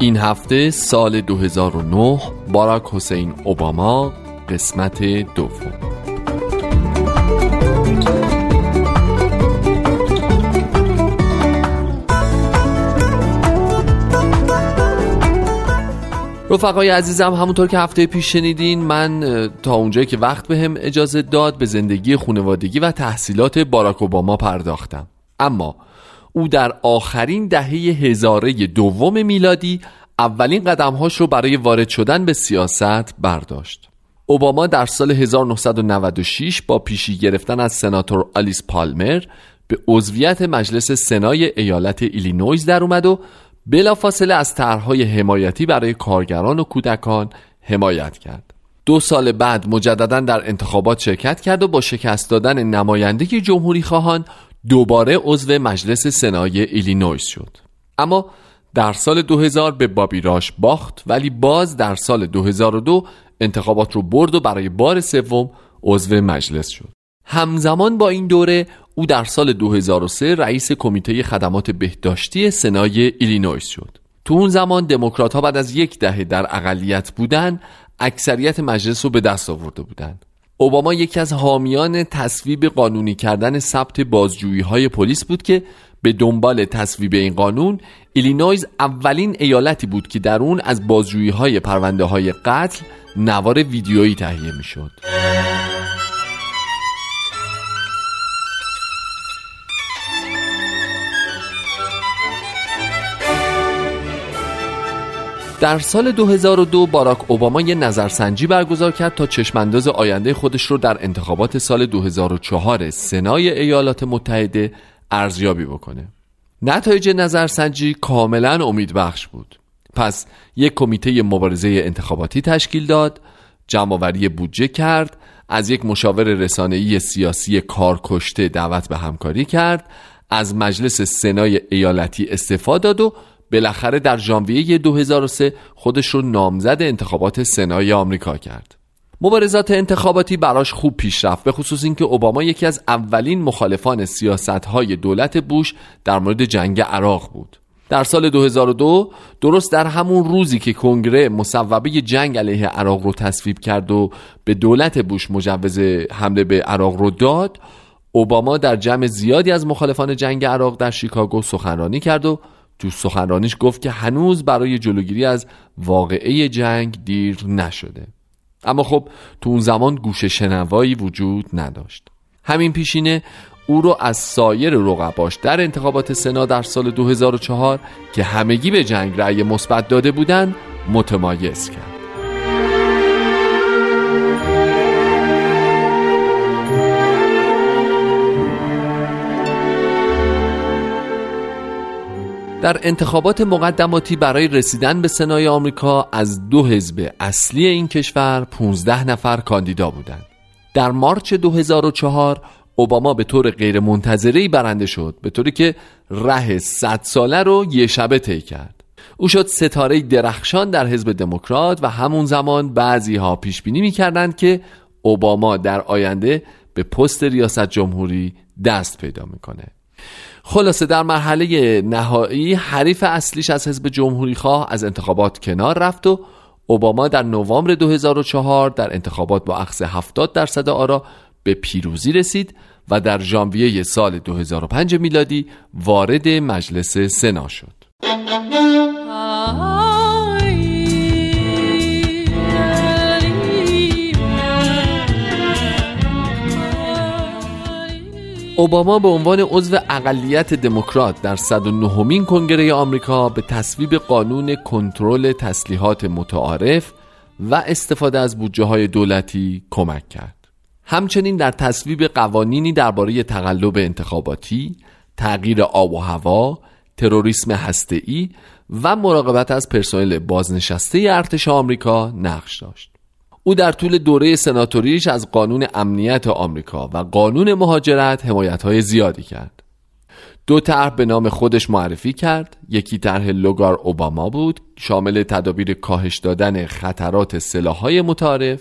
این هفته سال 2009 باراک حسین اوباما قسمت دوم. رفقای عزیزم همونطور که هفته پیش شنیدین من تا اونجایی که وقت بهم به اجازه داد به زندگی خانوادگی و تحصیلات باراک اوباما پرداختم. اما او در آخرین دهه هزاره دوم میلادی اولین قدمهاش رو برای وارد شدن به سیاست برداشت. اوباما در سال 1996 با پیشی گرفتن از سناتور آلیس پالمر به عضویت مجلس سنای ایالت ایلینویز در اومد و بلافاصله از طرحهای حمایتی برای کارگران و کودکان حمایت کرد. دو سال بعد مجددا در انتخابات شرکت کرد و با شکست دادن نمایندگی جمهوری خواهان دوباره عضو مجلس سنای ایلینویز شد. اما در سال 2000 به بابی راش باخت ولی باز در سال 2002 انتخابات رو برد و برای بار سوم عضو مجلس شد. همزمان با این دوره او در سال 2003 رئیس کمیته خدمات بهداشتی سنای ایلینویس شد. تو اون زمان دموکرات ها بعد از یک دهه در اقلیت بودن اکثریت مجلس رو به دست آورده بودند. اوباما یکی از حامیان تصویب قانونی کردن ثبت بازجویی های پلیس بود که به دنبال تصویب این قانون ایلینویز اولین ایالتی بود که در اون از بازجویی های پرونده قتل نوار ویدیویی تهیه می شد در سال 2002 باراک اوباما یه نظرسنجی برگزار کرد تا چشمانداز آینده خودش رو در انتخابات سال 2004 سنای ایالات متحده ارزیابی بکنه. نتایج نظرسنجی کاملا امیدبخش بود. پس یک کمیته مبارزه انتخاباتی تشکیل داد جمعآوری بودجه کرد از یک مشاور رسانه‌ای سیاسی کارکشته دعوت به همکاری کرد از مجلس سنای ایالتی استفاده داد و بالاخره در ژانویه 2003 خودش رو نامزد انتخابات سنای آمریکا کرد. مبارزات انتخاباتی براش خوب پیش رفت به خصوص اینکه اوباما یکی از اولین مخالفان سیاست های دولت بوش در مورد جنگ عراق بود. در سال 2002 درست در همون روزی که کنگره مصوبه جنگ علیه عراق رو تصویب کرد و به دولت بوش مجوز حمله به عراق رو داد اوباما در جمع زیادی از مخالفان جنگ عراق در شیکاگو سخنرانی کرد و تو سخنرانیش گفت که هنوز برای جلوگیری از واقعه جنگ دیر نشده. اما خب تو اون زمان گوش شنوایی وجود نداشت. همین پیشینه او رو از سایر رقباش در انتخابات سنا در سال 2004 که همگی به جنگ رأی مثبت داده بودند متمایز کرد. در انتخابات مقدماتی برای رسیدن به سنای آمریکا از دو حزب اصلی این کشور 15 نفر کاندیدا بودند. در مارچ 2004 اوباما به طور غیر منتظری برنده شد به طوری که ره 100 ساله رو یه شبه طی کرد. او شد ستاره درخشان در حزب دموکرات و همون زمان بعضی ها پیش بینی می‌کردند که اوباما در آینده به پست ریاست جمهوری دست پیدا می‌کنه خلاصه در مرحله نهایی حریف اصلیش از حزب جمهوری خواه از انتخابات کنار رفت و اوباما در نوامبر 2004 در انتخابات با اخذ 70 درصد آرا به پیروزی رسید و در ژانویه سال 2005 میلادی وارد مجلس سنا شد. اوباما به عنوان عضو اقلیت دموکرات در 109 مین کنگره آمریکا به تصویب قانون کنترل تسلیحات متعارف و استفاده از بودجه های دولتی کمک کرد. همچنین در تصویب قوانینی درباره تقلب انتخاباتی، تغییر آب و هوا، تروریسم هسته‌ای و مراقبت از پرسنل بازنشسته ارتش آمریکا نقش داشت. او در طول دوره سناتوریش از قانون امنیت آمریکا و قانون مهاجرت حمایت زیادی کرد. دو طرح به نام خودش معرفی کرد یکی طرح لوگار اوباما بود شامل تدابیر کاهش دادن خطرات سلاحهای متعارف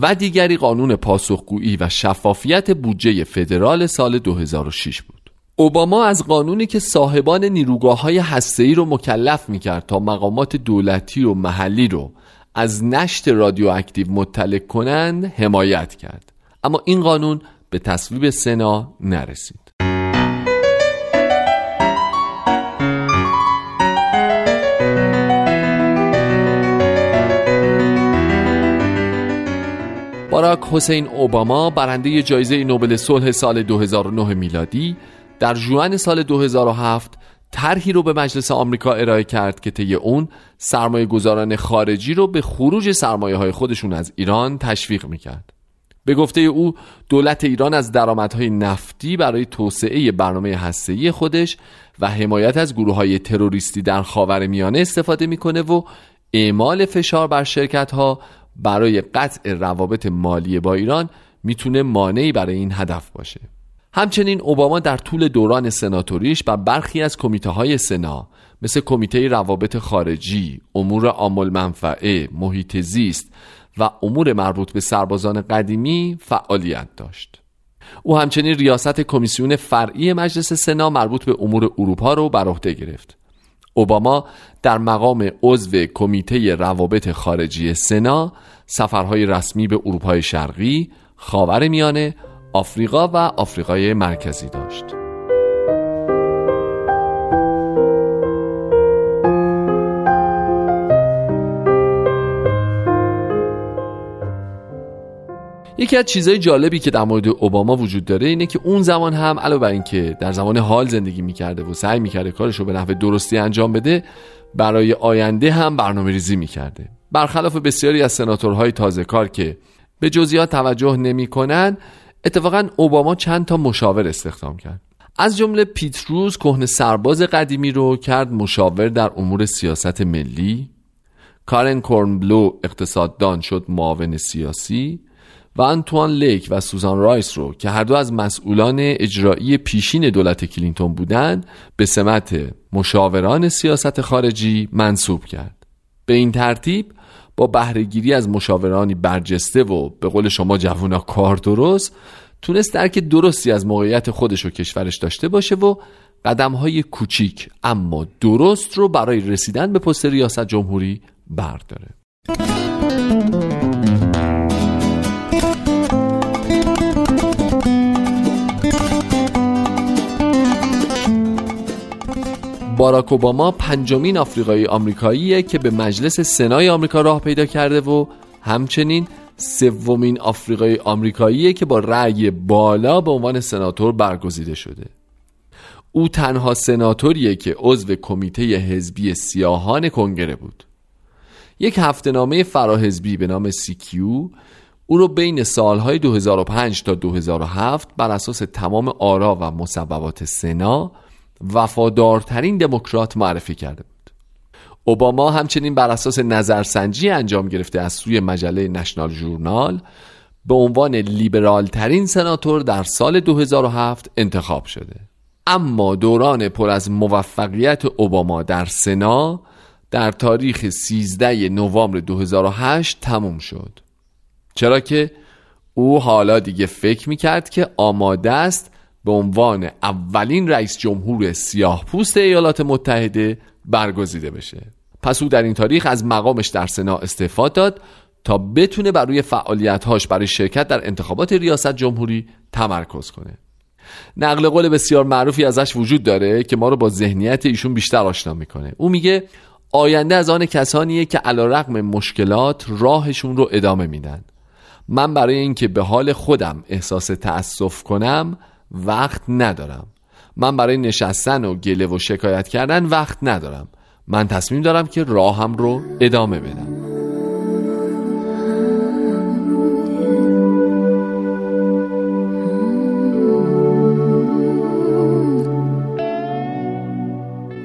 و دیگری قانون پاسخگویی و شفافیت بودجه فدرال سال 2006 بود اوباما از قانونی که صاحبان نیروگاه های هسته‌ای رو مکلف می‌کرد تا مقامات دولتی و محلی رو از نشت رادیواکتیو مطلع کنند حمایت کرد. اما این قانون به تصویب سنا نرسید. باراک حسین اوباما برنده جایزه نوبل صلح سال 2009 میلادی در جوان سال 2007 طرحی رو به مجلس آمریکا ارائه کرد که طی اون سرمایه گذاران خارجی رو به خروج سرمایه های خودشون از ایران تشویق می‌کرد. به گفته او دولت ایران از درآمدهای نفتی برای توسعه برنامه هسته‌ای خودش و حمایت از گروه های تروریستی در خاور میانه استفاده می‌کنه و اعمال فشار بر شرکت ها برای قطع روابط مالی با ایران می‌تونه مانعی برای این هدف باشه. همچنین اوباما در طول دوران سناتوریش و برخی از کمیته های سنا مثل کمیته روابط خارجی، امور عامل منفعه، محیط زیست و امور مربوط به سربازان قدیمی فعالیت داشت. او همچنین ریاست کمیسیون فرعی مجلس سنا مربوط به امور اروپا رو بر عهده گرفت. اوباما در مقام عضو کمیته روابط خارجی سنا سفرهای رسمی به اروپای شرقی، خاور میانه، آفریقا و آفریقای مرکزی داشت. یکی از چیزهای جالبی که در مورد اوباما وجود داره اینه که اون زمان هم علاوه بر اینکه در زمان حال زندگی می‌کرده و سعی می‌کرده کارش رو به نحو درستی انجام بده برای آینده هم برنامه ریزی می‌کرده برخلاف بسیاری از سناتورهای تازه کار که به جزئیات توجه نمی‌کنن اتفاقا اوباما چند تا مشاور استخدام کرد. از جمله پیتروز کهن سرباز قدیمی رو کرد مشاور در امور سیاست ملی. کارن کورنبلو اقتصاددان شد معاون سیاسی. و انتوان لیک و سوزان رایس رو که هر دو از مسئولان اجرایی پیشین دولت کلینتون بودند به سمت مشاوران سیاست خارجی منصوب کرد. به این ترتیب با بهرهگیری از مشاورانی برجسته و به قول شما جوونا کار درست تونست درک درستی از موقعیت خودش و کشورش داشته باشه و قدم های کوچیک اما درست رو برای رسیدن به پست ریاست جمهوری برداره. باراک اوباما پنجمین آفریقایی آمریکاییه که به مجلس سنای آمریکا راه پیدا کرده و همچنین سومین آفریقایی آمریکاییه که با رأی بالا به عنوان سناتور برگزیده شده. او تنها سناتوریه که عضو کمیته حزبی سیاهان کنگره بود. یک هفته نامه فراحزبی به نام سیکیو او رو بین سالهای 2005 تا 2007 بر اساس تمام آرا و مصوبات سنا وفادارترین دموکرات معرفی کرده بود. اوباما همچنین بر اساس نظرسنجی انجام گرفته از سوی مجله نشنال جورنال به عنوان لیبرال ترین سناتور در سال 2007 انتخاب شده. اما دوران پر از موفقیت اوباما در سنا در تاریخ 13 نوامبر 2008 تموم شد. چرا که او حالا دیگه فکر می‌کرد که آماده است به عنوان اولین رئیس جمهور سیاه پوست ایالات متحده برگزیده بشه. پس او در این تاریخ از مقامش در سنا استعفا داد تا بتونه بر روی فعالیتهاش برای شرکت در انتخابات ریاست جمهوری تمرکز کنه. نقل قول بسیار معروفی ازش وجود داره که ما رو با ذهنیت ایشون بیشتر آشنا می‌کنه. او میگه آینده از آن کسانیه که علا رقم مشکلات راهشون رو ادامه میدن. من برای اینکه به حال خودم احساس تأسف کنم وقت ندارم. من برای نشستن و گله و شکایت کردن وقت ندارم. من تصمیم دارم که راهم رو ادامه بدم.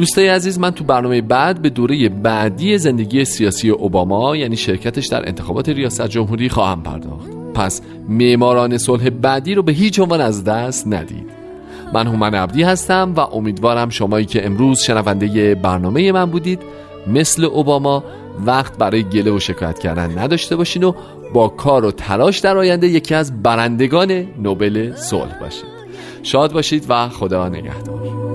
دوستای عزیز من تو برنامه بعد به دوره بعدی زندگی سیاسی اوباما یعنی شرکتش در انتخابات ریاست جمهوری خواهم پرداخت. پس معماران صلح بعدی رو به هیچ عنوان از دست ندید. من هومن عبدی هستم و امیدوارم شمایی که امروز شنونده برنامه من بودید مثل اوباما وقت برای گله و شکایت کردن نداشته باشین و با کار و تلاش در آینده یکی از برندگان نوبل صلح باشید. شاد باشید و خدا نگهدار.